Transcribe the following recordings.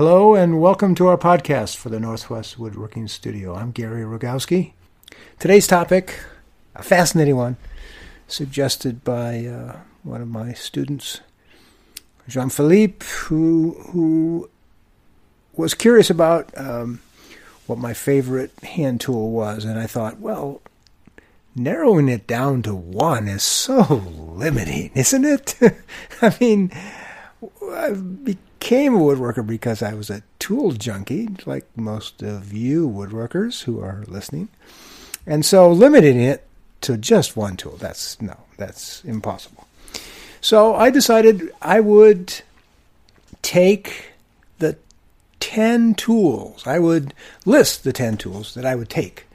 Hello and welcome to our podcast for the Northwest Woodworking Studio. I'm Gary Rogowski. Today's topic, a fascinating one, suggested by uh, one of my students, Jean Philippe, who who was curious about um, what my favorite hand tool was, and I thought, well, narrowing it down to one is so limiting, isn't it? I mean, became a woodworker because I was a tool junkie, like most of you woodworkers who are listening. And so limiting it to just one tool, that's no, that's impossible. So I decided I would take the 10 tools, I would list the 10 tools that I would take.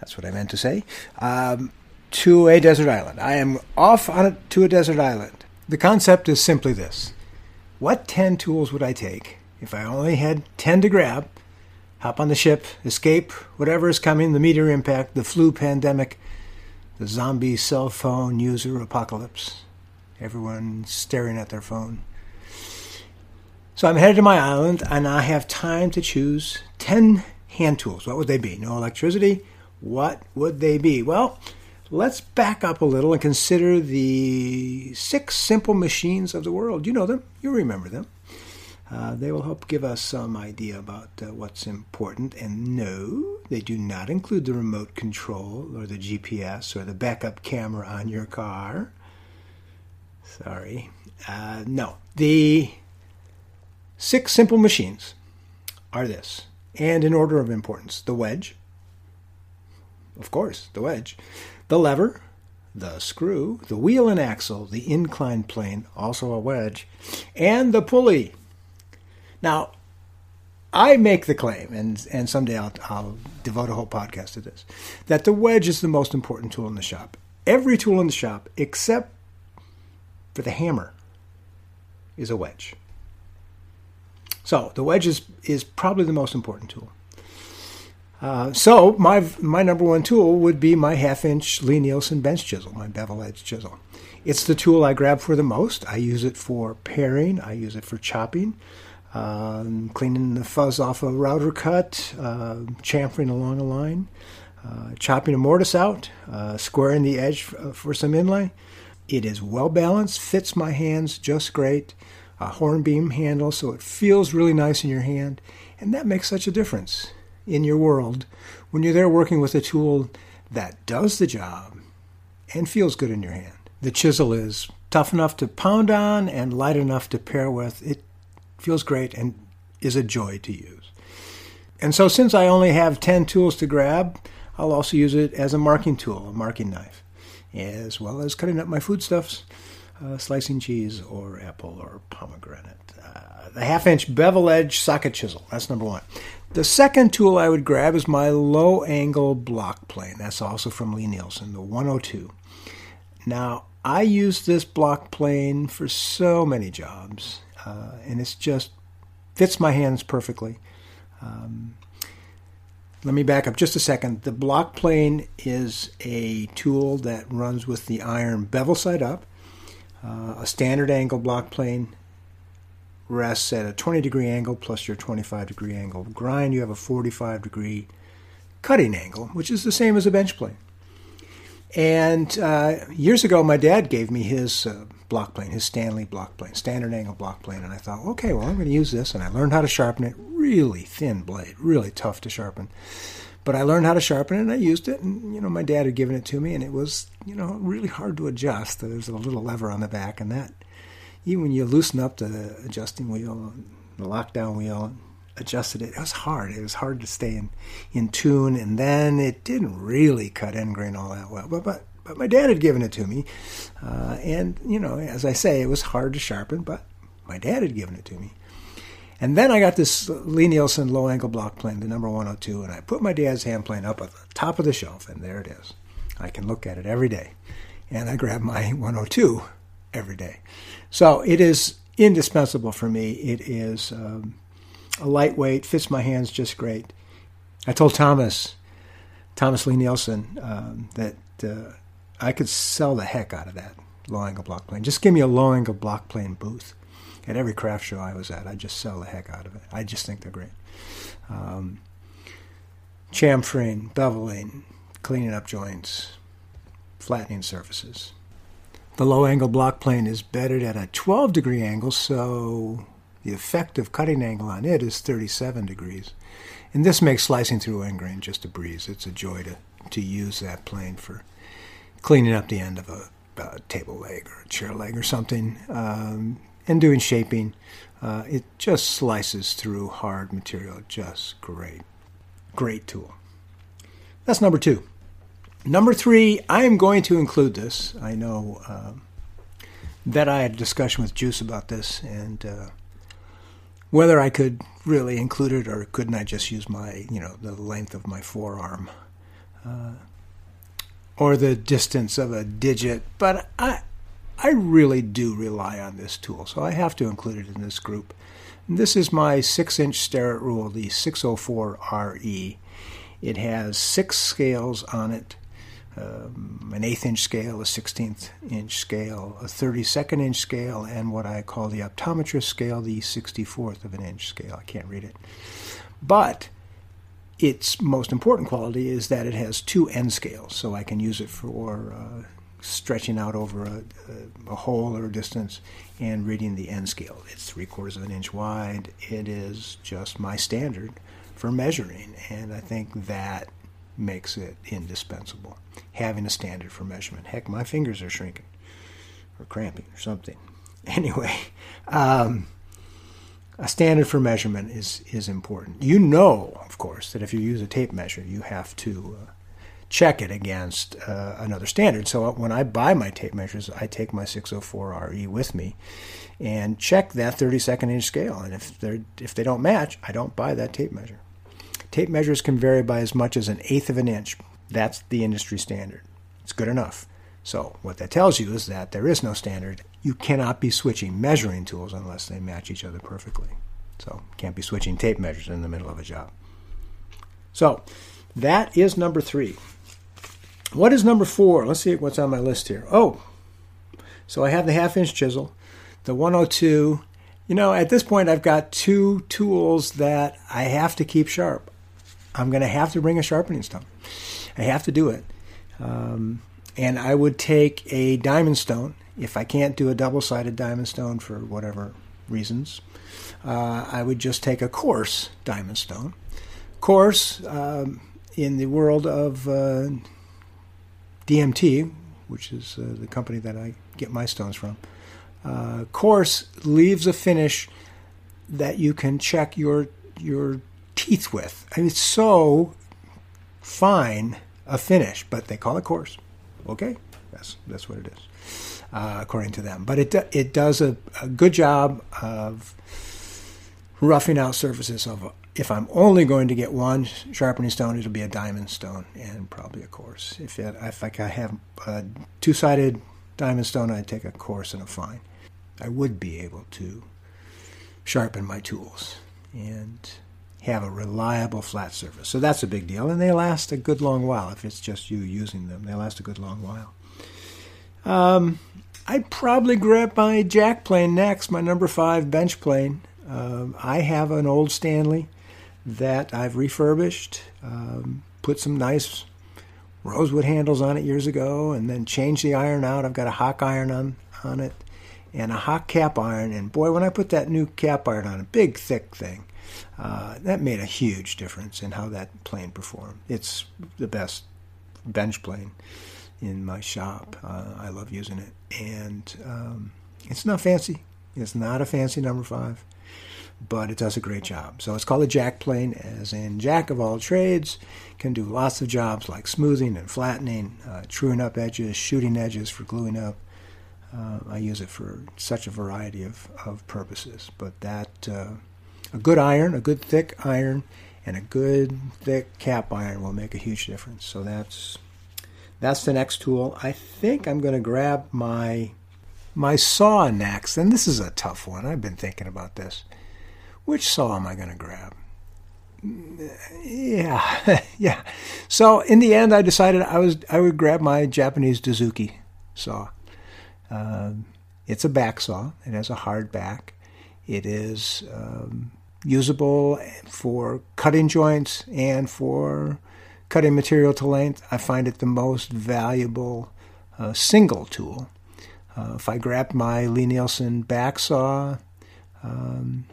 That's what I meant to say. Um, to a desert island. I am off on a, to a desert island. The concept is simply this what 10 tools would I take if I only had 10 to grab? Hop on the ship, escape whatever is coming the meteor impact, the flu pandemic, the zombie cell phone user apocalypse. Everyone staring at their phone. So I'm headed to my island and I have time to choose 10 hand tools. What would they be? No electricity? What would they be? Well, let's back up a little and consider the six simple machines of the world. You know them, you remember them. Uh, they will help give us some idea about uh, what's important. And no, they do not include the remote control or the GPS or the backup camera on your car. Sorry. Uh, no. The six simple machines are this, and in order of importance the wedge, of course, the wedge, the lever, the screw, the wheel and axle, the inclined plane, also a wedge, and the pulley. Now, I make the claim, and, and someday I'll, I'll devote a whole podcast to this, that the wedge is the most important tool in the shop. Every tool in the shop, except for the hammer, is a wedge. So the wedge is, is probably the most important tool. Uh, so my my number one tool would be my half inch Lie-Nielsen bench chisel, my bevel edge chisel. It's the tool I grab for the most. I use it for paring. I use it for chopping, um, cleaning the fuzz off a router cut, uh, chamfering along a line, uh, chopping a mortise out, uh, squaring the edge for, for some inlay. It is well balanced, fits my hands just great. A hornbeam handle, so it feels really nice in your hand, and that makes such a difference in your world when you're there working with a tool that does the job and feels good in your hand. The chisel is tough enough to pound on and light enough to pare with. It feels great and is a joy to use. And so, since I only have 10 tools to grab, I'll also use it as a marking tool, a marking knife, as well as cutting up my foodstuffs, uh, slicing cheese or apple or pomegranate. Uh, the half inch bevel edge socket chisel, that's number one. The second tool I would grab is my low angle block plane. That's also from Lie-Nielsen, the 102. Now, I use this block plane for so many jobs, uh, and it's just fits my hands perfectly. Um, let me back up just a second. The block plane is a tool that runs with the iron bevel side up, uh, a standard angle block plane rests at a 20 degree angle plus your 25 degree angle grind, you have a 45 degree cutting angle, which is the same as a bench plane. And uh, years ago, my dad gave me his uh, block plane, his Stanley block plane, standard angle block plane, and I thought, okay, well, I'm going to use this, and I learned how to sharpen it. Really thin blade, really tough to sharpen. But I learned how to sharpen it, and I used it, and you know, my dad had given it to me, and it was, you know, really hard to adjust. There's a little lever on the back, and that even when you loosen up the adjusting wheel, the lockdown wheel, adjusted it, it was hard. It was hard to stay in, in tune, and then it didn't really cut end grain all that well. But but but my dad had given it to me, uh, and you know, as I say, it was hard to sharpen, but my dad had given it to me. And then I got this Lie-Nielsen low angle block plane, the number 102, and I put my dad's hand plane up at the top of the shelf, and there it is. I can look at it every day. And I grab my 102 every day. So it is indispensable for me. It is um, a lightweight, fits my hands just great. I told Thomas, Thomas Lie-Nielsen, um, that uh, I could sell the heck out of that low angle block plane. Just give me a low angle block plane booth. at every craft show I was at. I just sell the heck out of it. I just think they're great. Um, chamfering, beveling, cleaning up joints, flattening surfaces. The low angle block plane is bedded at a 12 degree angle, so the effective cutting angle on it is 37 degrees. And this makes slicing through end grain just a breeze. It's a joy to, to use that plane for cleaning up the end of a, a table leg or a chair leg or something um, and doing shaping. Uh, it just slices through hard material just great. Great tool. That's number two. Number three, I am going to include this. I know uh, that I had a discussion with Juice about this and uh, whether I could really include it or couldn't I just use my, you know, the length of my forearm uh, or the distance of a digit. But I, I really do rely on this tool, so I have to include it in this group. And this is my six inch Starrett rule, the 604RE. It has six scales on it um, an eighth inch scale, a 16th inch scale, a 32nd inch scale, and what I call the optometrist scale, the 64th of an inch scale. I can't read it. But its most important quality is that it has two end scales, so I can use it for uh, stretching out over a, a, a, hole or a distance and reading the end scale. It's three quarters of an inch wide. It is just my standard for measuring, and I think that makes it indispensable. Having a standard for measurement. Heck, my fingers are shrinking or cramping or something. Anyway, um, a standard for measurement is, is important. You know, of course, that if you use a tape measure, you have to uh, check it against uh, another standard. So when I buy my tape measures, I take my 604RE with me and check that 32nd inch scale. And if, they if they don't match, I don't buy that tape measure. Tape measures can vary by as much as an eighth of an inch. That's the industry standard. It's good enough. So, what that tells you is that there is no standard. You cannot be switching measuring tools unless they match each other perfectly. So, can't be switching tape measures in the middle of a job. So, that is number three. What is number four? Let's see what's on my list here. Oh, so I have the half inch chisel, the 102. You know, at this point, I've got two tools that I have to keep sharp. I'm going to have to bring a sharpening stone. I have to do it. Um, and I would take a diamond stone if I can't do a double sided diamond stone for whatever reasons. Uh, I would just take a coarse diamond stone. Coarse, um, in the world of uh, DMT, which is uh, the company that I get my stones from, uh, coarse leaves a finish that you can check your your teeth with. I mean, it's so fine a finish, but they call it coarse. Okay, that's that's what it is, uh, according to them. But it it does a, a, good job of roughing out surfaces. Of if I'm only going to get one sharpening stone, it'll be a diamond stone and probably a coarse. If it, if I have a two sided diamond stone, I'd take a coarse and a fine. I would be able to sharpen my tools and have a reliable flat surface. So that's a big deal, and they last a good long while if it's just you using them. They last a good long while. Um, I'd probably grab my jack plane next, my number five bench plane. Um, I have an old Stanley that I've refurbished, um, put some nice rosewood handles on it years ago, and then changed the iron out. I've got a Hock iron on, on it and a Hock cap iron. And boy, when I put that new cap iron on, a big, thick thing, uh, that made a huge difference in how that plane performed. It's the best bench plane in my shop. Uh, I love using it, and um, it's not fancy. It's not a fancy number five, but it does a great job. So it's called a jack plane, as in jack of all trades. Can do lots of jobs like smoothing and flattening, uh, truing up edges, shooting edges for gluing up. Uh, I use it for such a variety of, of purposes. But that uh, a good iron, a good thick iron, and a good thick cap iron will make a huge difference. So that's that's the next tool. I think I'm going to grab my my saw next, and this is a tough one. I've been thinking about this. Which saw am I going to grab? Yeah, yeah. So in the end, I decided I was I would grab my Japanese Dozuki saw. Uh, it's a back saw. It has a hard back It is um, usable for cutting joints and for cutting material to length. I find it the most valuable uh, single tool. Uh, if I grab my Lie-Nielsen back saw um,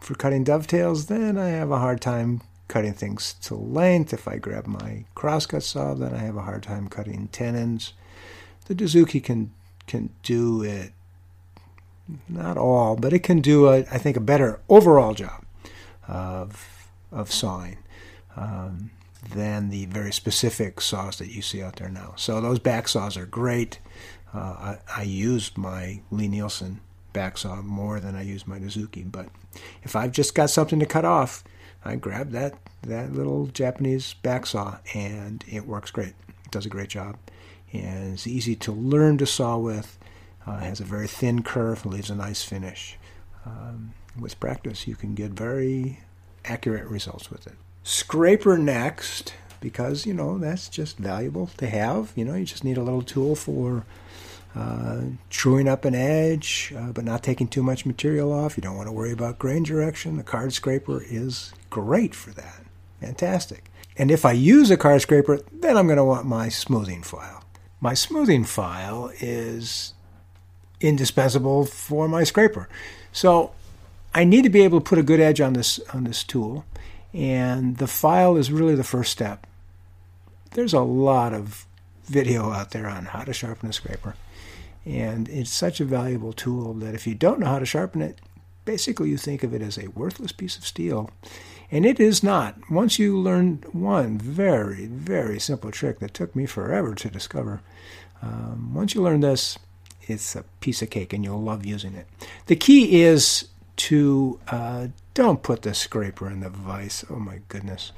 for cutting dovetails, then I have a hard time cutting things to length. If I grab my crosscut saw, then I have a hard time cutting tenons. The Dozuki can can do it, not all, but it can do a, I think a better overall job of of sawing um, than the very specific saws that you see out there now. So those back saws are great. Uh, I, I use my Lie-Nielsen back saw more than I use my Dozuki, but if I've just got something to cut off, I grab that that little Japanese back saw and it works great. It does a great job, and it's easy to learn to saw with. Uh, has a very thin kerf, leaves a nice finish. Um, with practice, you can get very accurate results with it. Scraper next, because you know that's just valuable to have. You know, you just need a little tool for uh, truing up an edge, uh, but not taking too much material off. You don't want to worry about grain direction. The card scraper is great for that. Fantastic. And if I use a card scraper, then I'm going to want my smoothing file. My smoothing file is indispensable for my scraper. So I need to be able to put a good edge on this on this tool, and the file is really the first step. There's a lot of video out there on how to sharpen a scraper. And it's such a valuable tool that if you don't know how to sharpen it, basically you think of it as a worthless piece of steel. And it is not. Once you learn one very, very simple trick that took me forever to discover, um, once you learn this, it's a piece of cake and you'll love using it. The key is to uh, don't put the scraper in the vise. Oh my goodness.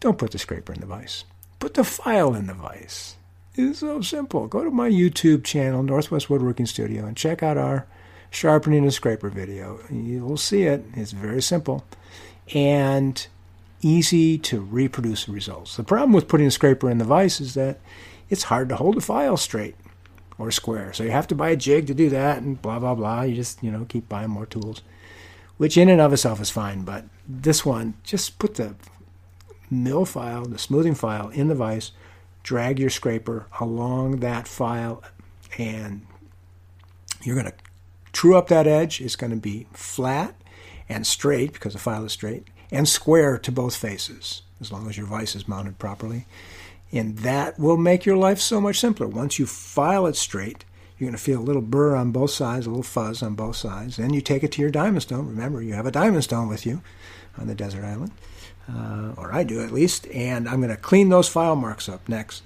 Don't put the scraper in the vise. Put the file in the vise. It's so simple. Go to my YouTube channel, Northwest Woodworking Studio, and check out our sharpening a scraper video. You'll see it. It's very simple and easy to reproduce the results. The problem with putting a scraper in the vise is that it's hard to hold the file straight or square. So you have to buy a jig to do that and blah blah blah. You just, you know, keep buying more tools. Which in and of itself is fine, but this one, just put the mill file, the smoothing file in the vise drag your scraper along that file and you're going to true up that edge. It's going to be flat and straight because the file is straight and square to both faces as long as your vise is mounted properly. And that will make your life so much simpler. Once you file it straight, you're going to feel a little burr on both sides, a little fuzz on both sides. Then you take it to your diamond stone. Remember, you have a diamond stone with you on the desert island uh, or I do at least, and I'm going to clean those file marks up next.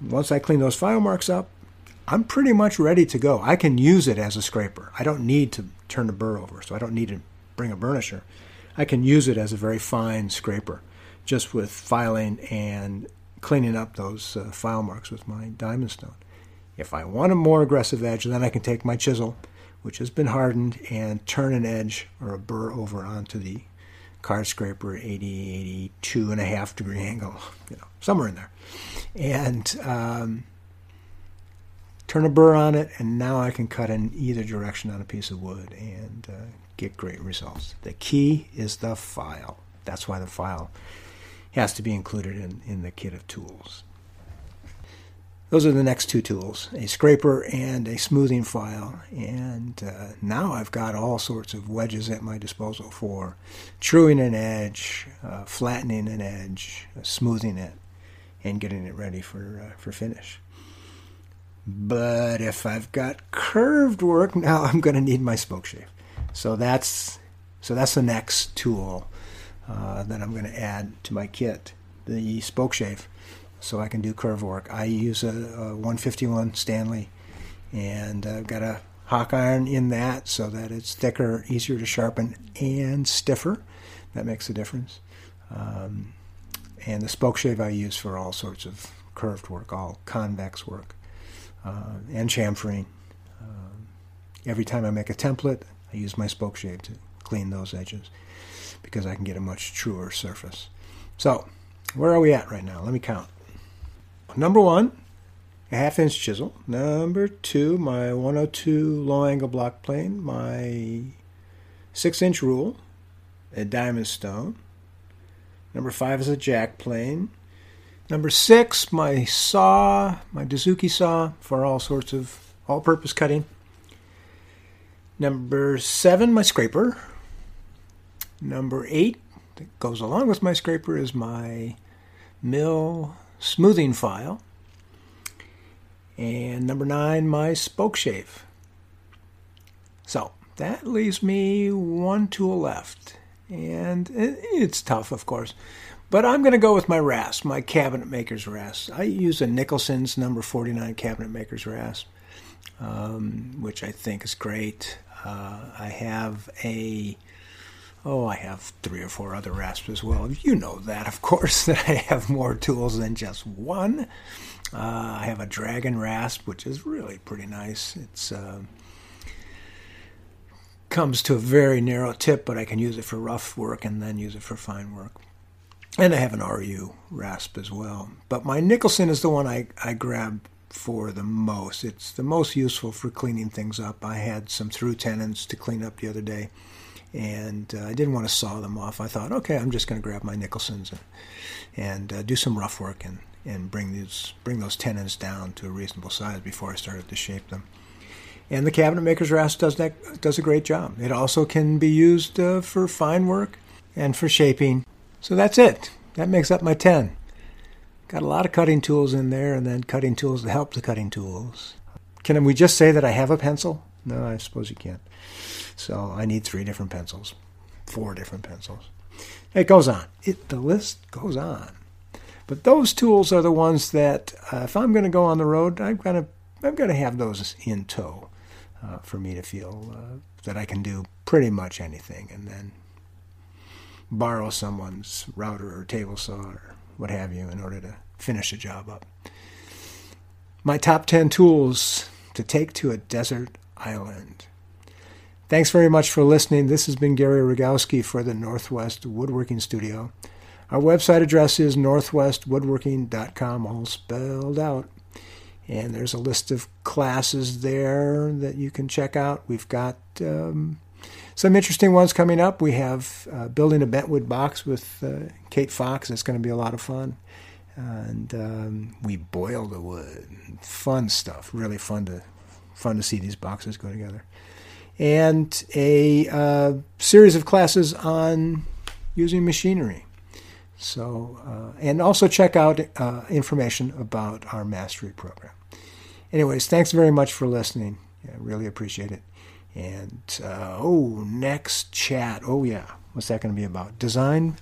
Once I clean those file marks up, I'm pretty much ready to go. I can use it as a scraper. I don't need to turn the burr over, so I don't need to bring a burnisher. I can use it as a very fine scraper, just with filing and cleaning up those uh, file marks with my diamond stone. If I want a more aggressive edge, then I can take my chisel, which has been hardened, and turn an edge or a burr over onto the card scraper 80, 82 and a half degree angle, you know, somewhere in there. And um, turn a burr on it, and now I can cut in either direction on a piece of wood and uh, get great results. The key is the file. That's why the file has to be included in, in the kit of tools. Those are the next two tools, a scraper and a smoothing file. And uh, now I've got all sorts of wedges at my disposal for truing an edge, uh, flattening an edge, uh, smoothing it, and getting it ready for, uh, for finish. But if I've got curved work, now I'm going to need my spoke shave. So that's, so that's the next tool uh, that I'm going to add to my kit, the spoke shave so I can do curve work. I use a, a 151 Stanley and I've got a Hock iron in that so that it's thicker, easier to sharpen, and stiffer. That makes a difference. Um, and the spoke shave I use for all sorts of curved work, all convex work, uh, and chamfering. Um, every time I make a template, I use my spoke shave to clean those edges because I can get a much truer surface. So, where are we at right now? Let me count. Number one, a half inch chisel. Number two, my 102 low angle block plane, my six inch rule, a diamond stone. Number five is a jack plane. Number six, my saw, my Dozuki saw for all sorts of all purpose cutting. Number seven, my scraper. Number eight, that goes along with my scraper, is my mill smoothing file. And number nine, my spoke shave. So that leaves me one tool left. And it's tough, of course. But I'm going to go with my rasp, my cabinet maker's rasp. I use a Nicholson's number 49 cabinet maker's rasp, um, which I think is great. Uh, I have a Oh, I have three or four other rasps as well. You know that, of course, that I have more tools than just one. Uh, I have a Dragon rasp, which is really pretty nice. It's uh, comes to a very narrow tip, but I can use it for rough work and then use it for fine work. And I have an Auriou rasp as well. But my Nicholson is the one I, I grab for the most. It's the most useful for cleaning things up. I had some through tenons to clean up the other day and uh, I didn't want to saw them off. I thought, okay, I'm just going to grab my Nicholsons and, and uh, do some rough work and, and bring these bring those tenons down to a reasonable size before I started to shape them. And the cabinet maker's rasp does that does a great job. It also can be used uh, for fine work and for shaping. So that's it. That makes up my ten. Got a lot of cutting tools in there, and then cutting tools to help the cutting tools. Can we just say that I have a pencil? No, I suppose you can't. So I need three different pencils, four different pencils. It goes on. It the list goes on. But those tools are the ones that, uh, if I'm going to go on the road, I've got to I've got to have those in tow uh, for me to feel uh, that I can do pretty much anything, and then borrow someone's router or table saw or what have you in order to finish a job up. My top 10 tools to take to a desert island. Thanks very much for listening. This has been Gary Rogowski for the Northwest Woodworking Studio. Our website address is northwestwoodworking.com, all spelled out. And there's a list of classes there that you can check out. We've got um, some interesting ones coming up. We have uh, building a bentwood box with uh, Kate Fox. It's going to be a lot of fun. And um, we boil the wood. Fun stuff. Really fun to fun to see these boxes go together and a uh, series of classes on using machinery. So, uh, and also check out uh, information about our mastery program. Anyways, thanks very much for listening. I really appreciate it. And uh, oh, next chat. Oh, yeah. What's that going to be about? Design,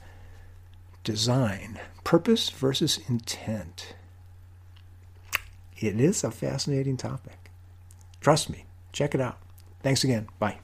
design, purpose versus intent. It is a fascinating topic. Trust me, check it out. Thanks again. Bye.